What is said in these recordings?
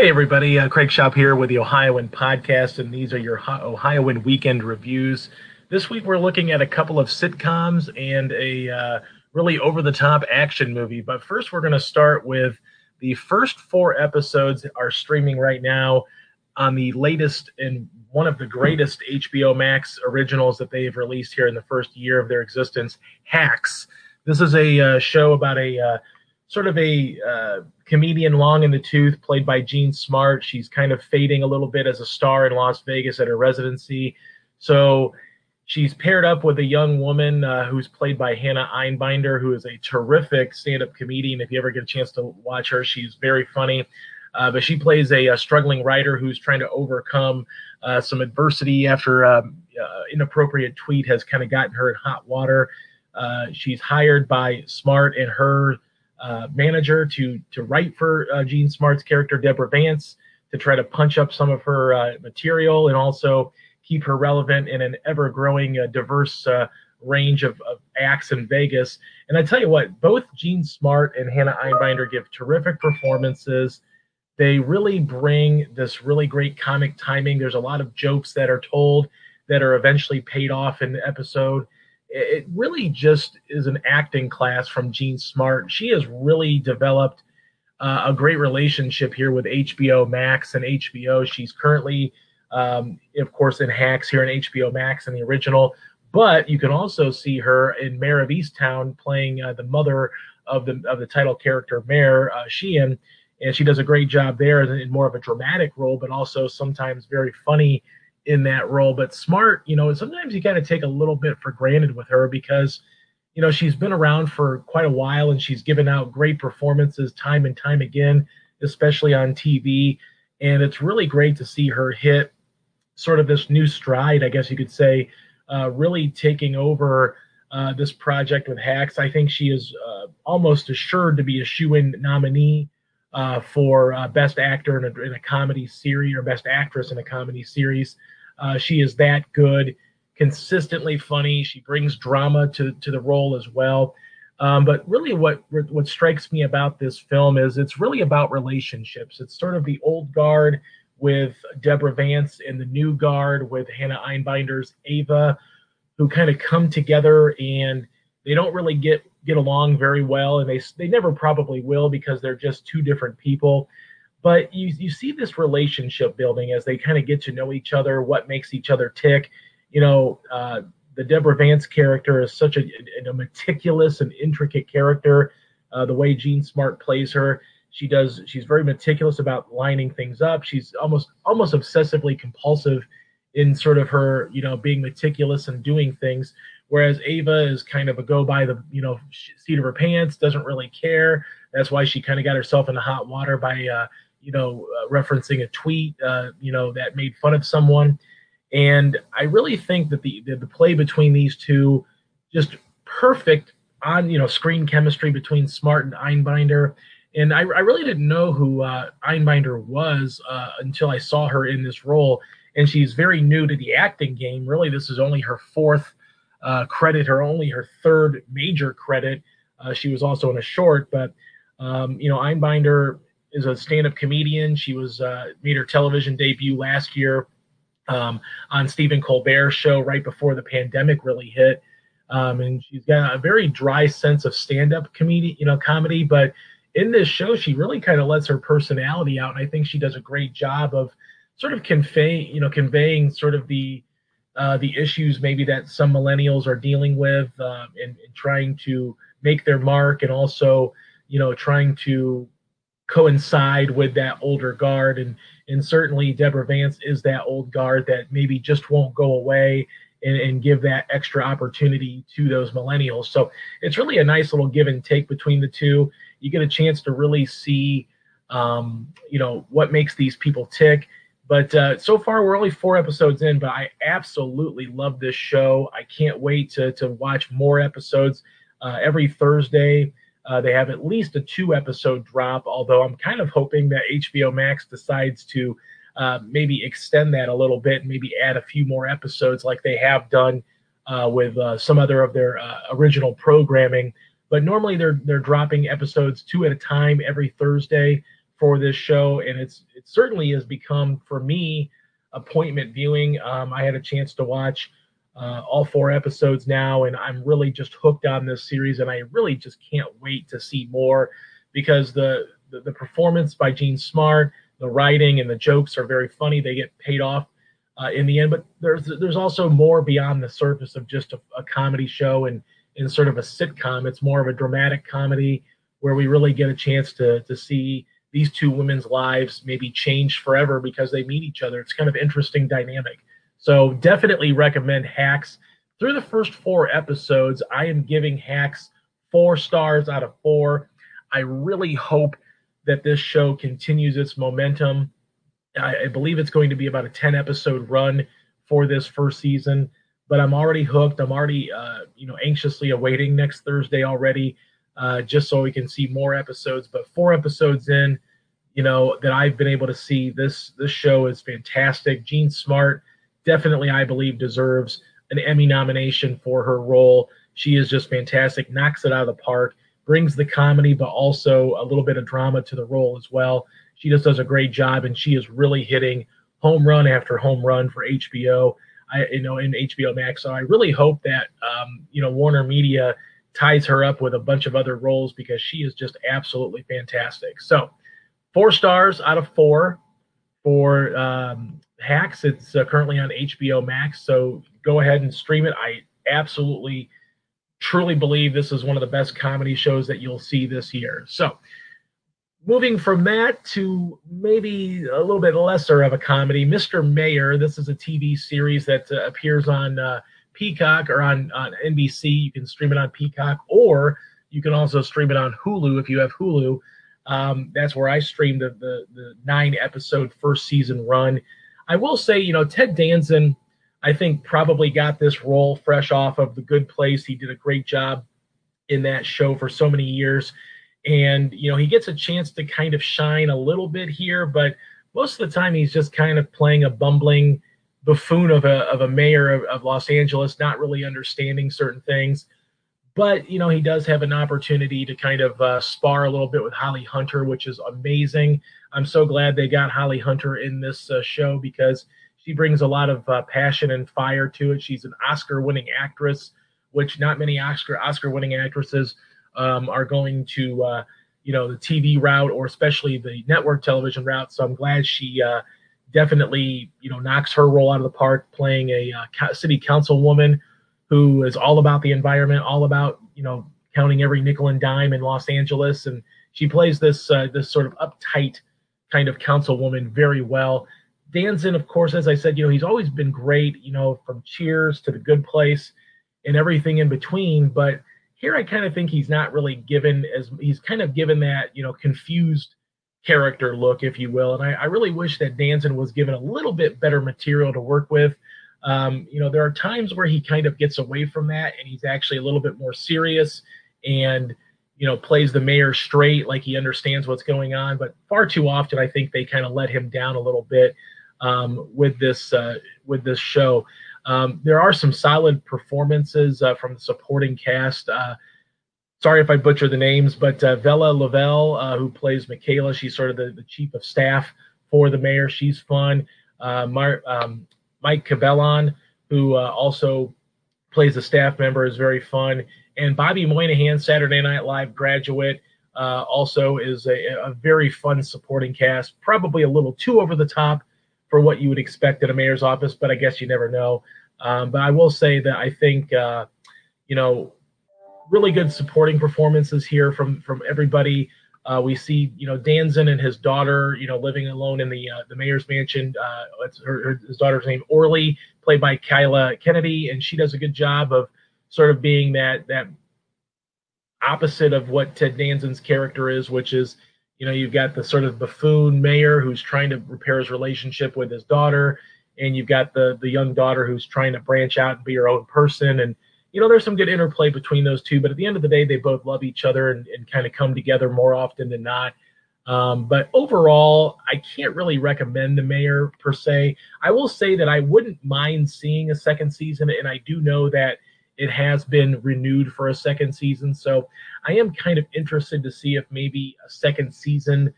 Hey, everybody. Uh, Craig Shoup here with the Ohioan Podcast, and these are your Ohioan weekend reviews. This week, we're looking at a couple of sitcoms and a uh, really over the top action movie. But first, we're going to start with the first four episodes are streaming right now on the latest and one of the greatest HBO Max originals that they've released here in the first year of their existence, Hacks. This is a uh, show about a uh, sort of a uh, comedian long in the tooth played by Jean Smart. She's kind of fading a little bit as a star in Las Vegas at her residency. So she's paired up with a young woman uh, who's played by Hannah Einbinder, who is a terrific stand up comedian. If you ever get a chance to watch her, she's very funny. Uh, but she plays a, a, struggling writer who's trying to overcome uh, some adversity after um, uh, inappropriate tweet has kind of gotten her in hot water. Uh, she's hired by Smart and her uh, manager to to write for uh, Jean Smart's character Deborah Vance to try to punch up some of her uh, material and also keep her relevant in an ever growing uh, diverse uh, range of, of, acts in Vegas. And I tell you what, both Jean Smart and Hannah Einbinder give terrific performances. They really bring this really great comic timing. There's a lot of jokes that are told that are eventually paid off in the episode it really just is an acting class from Jean Smart. She has really developed uh, a great relationship here with HBO Max and HBO. She's currently, um, of course, in Hacks here in HBO Max in the original, but you can also see her in Mare of Easttown playing uh, the mother of the of the title character Mare uh, Sheehan, and she does a great job there in more of a dramatic role, but also sometimes very funny in that role. But Smart, you know, sometimes you kind of take a little bit for granted with her because, you know, she's been around for quite a while and she's given out great performances time and time again, especially on TV. And it's really great to see her hit sort of this new stride, I guess you could say, uh, really taking over uh, this project with Hacks. I think she is uh, almost assured to be a shoe in nominee uh, for uh, Best Actor in a, in a, comedy series or Best Actress in a comedy series. Uh, she is that good, consistently funny. She brings drama to, to the role as well. Um, but really, what what strikes me about this film is it's really about relationships. It's sort of the old guard with Deborah Vance and the new guard with Hannah Einbinder's Ava, who kind of come together and they don't really get get along very well, and they they never probably will because they're just two different people but you you see this relationship building as they kind of get to know each other, what makes each other tick. You know, uh, the Deborah Vance character is such a, a meticulous and intricate character. Uh, the way Jean Smart plays her, she does. She's very meticulous about lining things up. She's almost almost obsessively compulsive in sort of her, you know, being meticulous and doing things. Whereas Ava is kind of a go by the, you know, seat of her pants, doesn't really care. That's why she kind of got herself into hot water by uh, you know, uh, referencing a tweet, uh, you know, that made fun of someone. And I really think that the, the, the play between these two, just perfect on you know screen chemistry between Smart and Einbinder. And I, I really didn't know who uh, Einbinder was uh, until I saw her in this role. And she's very new to the acting game. Really, this is only her fourth uh, credit, or only her third major credit. Uh, she was also in a short, but um, you know, Einbinder is a stand-up comedian. She was uh, made her television debut last year um, on Stephen Colbert's show right before the pandemic really hit. Um, and she's got a very dry sense of stand-up comedy, you know, comedy. But in this show, she really kind of lets her personality out, and I think she does a great job of sort of convey, you know, conveying sort of the uh, the issues maybe that some millennials are dealing with uh, and, and, trying to make their mark and also you know trying to coincide with that older guard and and certainly deborah vance is that old guard that maybe just won't go away and, and give that extra opportunity to those millennials so it's really a nice little give and take between the two you get a chance to really see um, you know what makes these people tick but uh, so far, we're only four episodes in, but I absolutely love this show. I can't wait to, to watch more episodes. Uh, every Thursday, uh, they have at least a two episode drop, although I'm kind of hoping that HBO Max decides to uh, maybe extend that a little bit and maybe add a few more episodes like they have done uh, with uh, some other of their original programming. But normally they're they're dropping episodes two at a time every Thursday for this show, and it's it certainly has become for me appointment viewing. Um, I had a chance to watch uh, all four episodes now, and I'm really just hooked on this series, and I really just can't wait to see more because the the, the performance by Jean Smart, the writing, and the jokes are very funny. They get paid off uh, in the end, but there's there's also more beyond the surface of just a, a comedy show and in sort of a sitcom. It's more of a dramatic comedy where we really get a chance to to see these two women's lives maybe change forever because they meet each other. It's kind of interesting dynamic. So definitely recommend Hacks. Through the first four episodes, I am giving Hacks four stars out of four. I really hope that this show continues its momentum. I, I believe it's going to be about a 10 episode run for this first season, but I'm already hooked. I'm already, uh, you know, anxiously awaiting next Thursday already uh, just so we can see more episodes. But four episodes in, you know, that I've been able to see this this show is fantastic. Jean Smart definitely, I believe, deserves an Emmy nomination for her role. She is just fantastic, knocks it out of the park, brings the comedy, but also a little bit of drama to the role as well. She just does a great job, and she is really hitting home run after home run for HBO. I, you know, in HBO Max. So I really hope that, um, you know, Warner Media ties her up with a bunch of other roles because she is just absolutely fantastic. So, four stars out of four for um, Hacks. It's uh, currently on HBO Max, so go ahead and stream it. I absolutely, truly believe this is one of the best comedy shows that you'll see this year. So, moving from that to maybe a little bit lesser of a comedy, Mr. Mayor. This is a TV series that uh, appears on. Uh, Peacock or on, on NBC. You can stream it on Peacock, or you can also stream it on Hulu if you have Hulu. Um, that's where I streamed the, the, the nine episode first season run. I will say, you know, Ted Danson, I think probably got this role fresh off of The Good Place. He did a great job in that show for so many years. And, you know, he gets a chance to kind of shine a little bit here, but most of the time he's just kind of playing a bumbling, buffoon of a of a mayor of, of Los Angeles, not really understanding certain things. But you know, he does have an opportunity to kind of uh, spar a little bit with Holly Hunter, which is amazing. I'm so glad they got Holly Hunter in this uh, show because she brings a lot of uh, passion and fire to it. She's an Oscar-winning actress, which not many Oscar Oscar-winning actresses um, are going to, uh, you know, the TV route or especially the network television route. So I'm glad she uh, definitely you know knocks her role out of the park playing a uh, city councilwoman who is all about the environment all about you know counting every nickel and dime in los angeles and she plays this uh, this sort of uptight kind of councilwoman very well danson of course as i said you know he's always been great you know from cheers to the good place and everything in between but here i kind of think he's not really given as he's kind of given that you know confused character look, if you will. And I, I, really wish that Danson was given a little bit better material to work with. Um, you know, there are times where he kind of gets away from that and he's actually a little bit more serious and, you know, plays the mayor straight, like he understands what's going on. But far too often, I think they kind of let him down a little bit um, with this uh, with this show. Um, there are some solid performances uh, from the supporting cast. Uh, sorry if I butcher the names, but uh, Vella Lovell, uh, who plays Michaela, she's sort of the, the chief of staff for the mayor. She's fun. Uh, Mar- um, Mike Cabellon, who uh, also plays a staff member, is very fun. And Bobby Moynihan, Saturday Night Live graduate, uh, also is a, a, very fun supporting cast. Probably a little too over the top for what you would expect in a mayor's office, but I guess you never know. Um, but I will say that I think, uh, you know, really good supporting performances here from from everybody. Uh, we see, you know, Danson and his daughter, you know, living alone in the uh, the mayor's mansion. Uh, her, her, his daughter's name Orly, played by Kyla Kennedy, and she does a good job of sort of being that that opposite of what Ted Danson's character is, which is, you know, you've got the sort of buffoon mayor who's trying to repair his relationship with his daughter, and you've got the the young daughter who's trying to branch out and be her own person and you know, there's some good interplay between those two, but at the end of the day, they both love each other and, and kind of come together more often than not. Um, but overall, I can't really recommend the mayor per se. I will say that I wouldn't mind seeing a second season, and I do know that it has been renewed for a second season. So I am kind of interested to see if maybe a second season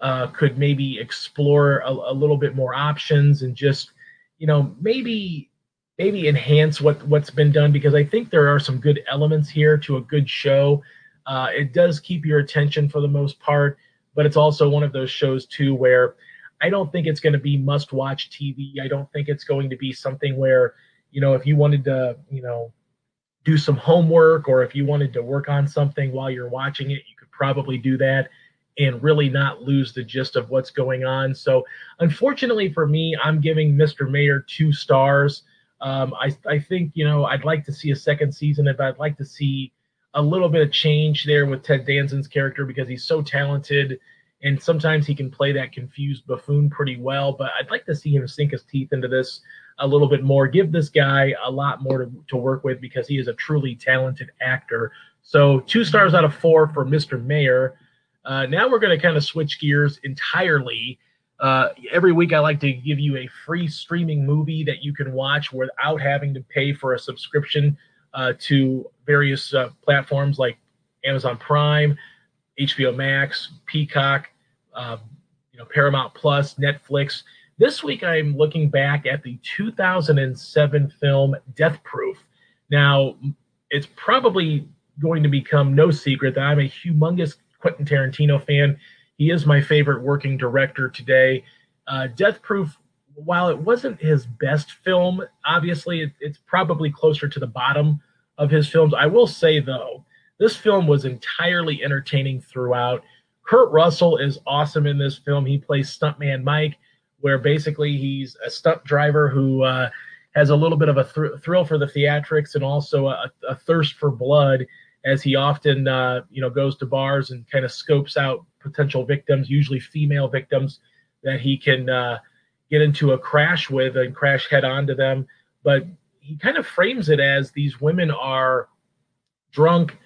uh, could maybe explore a, a little bit more options and just, you know, maybe maybe enhance what what's been done because I think there are some good elements here to a good show. Uh, it does keep your attention for the most part, but it's also one of those shows too where I don't think it's going to be must watch TV. I don't think it's going to be something where you know if you wanted to you know do some homework or if you wanted to work on something while you're watching it, you could probably do that and really not lose the gist of what's going on. So, unfortunately for me, I'm giving Mr. Mayor two stars. Um, I, I think, you know, I'd like to see a second season, but I'd like to see a little bit of change there with Ted Danson's character because he's so talented and sometimes he can play that confused buffoon pretty well. But I'd like to see him sink his teeth into this a little bit more, give this guy a lot more to, to work with because he is a truly talented actor. So, two stars out of four for Mr. Mayor. Uh, now we're going to kind of switch gears entirely uh, every week, I like to give you a free streaming movie that you can watch without having to pay for a subscription uh, to various uh, platforms like Amazon Prime, HBO Max, Peacock, um, you know, Paramount Plus, Netflix. This week, I'm looking back at the 2007 film Death Proof. Now, it's probably going to become no secret that I'm a humongous Quentin Tarantino fan he is my favorite working director today. Uh, Death Proof, while it wasn't his best film, obviously it, it's probably closer to the bottom of his films. I will say, though, this film was entirely entertaining throughout. Kurt Russell is awesome in this film. He plays Stuntman Mike, where basically he's a stunt driver who uh, has a little bit of a thr- thrill for the theatrics and also a, a thirst for blood as he often uh, you know goes to bars and kind of scopes out potential victims, usually female victims, that he can uh, get into a crash with and crash head on to them. But he kind of frames it as these women are drunk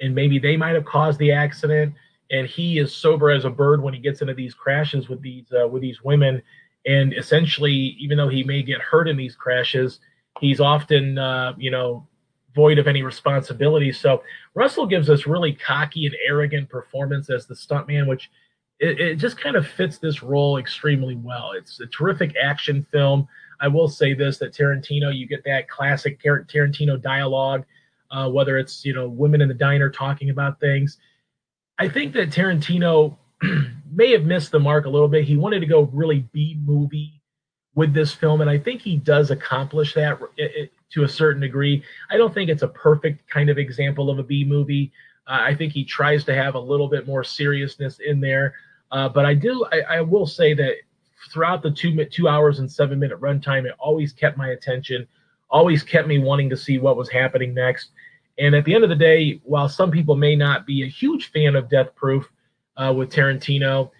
and maybe they might have caused the accident and he is sober as a bird when he gets into these crashes with these uh, with these women and essentially even though he may get hurt in these crashes he's often uh, you know void of any responsibility. So Russell gives us really cocky and arrogant performance as the stuntman, which it, it, just kind of fits this role extremely well. It's a terrific action film. I will say this: that Tarantino, you get that classic Tarantino dialogue, uh, whether it's you know women in the diner talking about things. I think that Tarantino may have missed the mark a little bit. He wanted to go really B movie with this film, and I think he does accomplish that to a certain degree. I don't think it's a perfect kind of example of a B movie. Uh, I think he tries to have a little bit more seriousness in there, uh, but I do. I, I, will say that throughout the two two hours and seven minute runtime, it always kept my attention, always kept me wanting to see what was happening next. And at the end of the day, while some people may not be a huge fan of Death Proof uh, with Tarantino,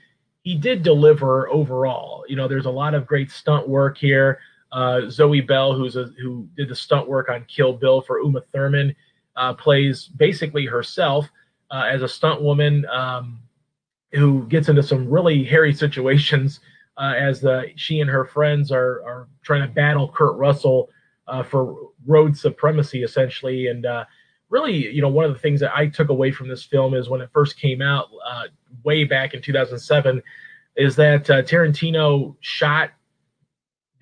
he did deliver overall. You know, there's a lot of great stunt work here. Uh, Zoe Bell, who's a, who did the stunt work on Kill Bill for Uma Thurman, uh, plays basically herself uh, as a stunt woman um, who gets into some really hairy situations uh, as the, she and her friends are are trying to battle Kurt Russell uh, for road supremacy, essentially. And uh, really, you know, one of the things that I took away from this film is when it first came out, way back in 2007, is that Tarantino shot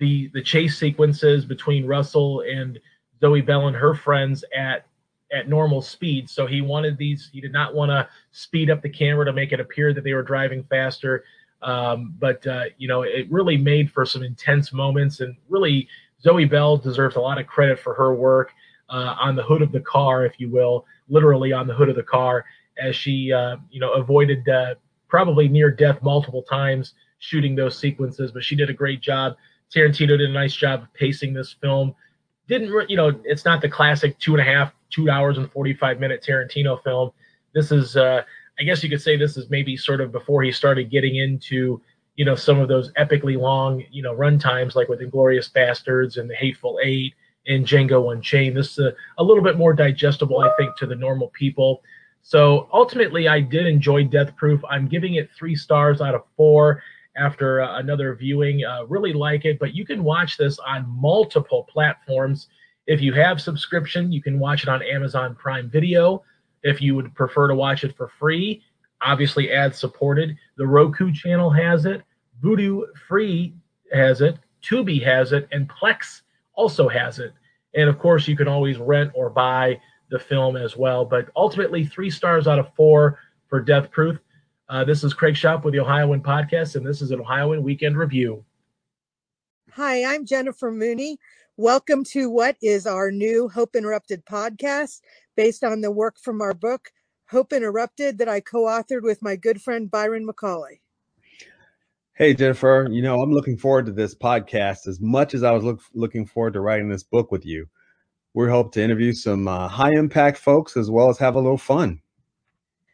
the the chase sequences between Russell and Zoe Bell and her friends at at normal speed. So he wanted these. He did not want to speed up the camera to make it appear that they were driving faster. Um, but uh, you know, it really made for some intense moments, and really Zoe Bell deserves a lot of credit for her work uh, on the hood of the car, if you will, literally on the hood of the car, as she uh, you know avoided uh, probably near death multiple times shooting those sequences. But she did a great job. Tarantino did a nice job of pacing this film. Didn't you know? It's not the classic two and a half, two hours and forty five minute Tarantino film. This is uh, I guess you could say this is maybe sort of before he started getting into you know some of those epically long you know run times like with Inglourious Basterds and The Hateful Eight and Django Unchained. This is a, a little bit more digestible, I think, to the normal people. So ultimately, I did enjoy Death Proof. I'm giving it three stars out of four after uh, another viewing. Uh, really like it, but you can watch this on multiple platforms. If you have subscription, you can watch it on Amazon Prime Video. If you would prefer to watch it for free, obviously ad supported. The Roku channel has it. Vudu Free has it. Tubi has it, and Plex also has it. And of course, you can always rent or buy the film as well. But ultimately, three stars out of four for Death Proof. Uh, this is Craig Shoup with the Ohioan Podcast, and this is an Ohioan Weekend Review. Hi, I'm Jennifer Mooney. Welcome to what is our new Hope Interrupted podcast based on the work from our book, Hope Interrupted, that I co authored with my good friend Byron McCauley. Hey, Jennifer, you know, I'm looking forward to this podcast as much as I was look, looking forward to writing this book with you. We hope to interview some uh, high impact folks as well as have a little fun.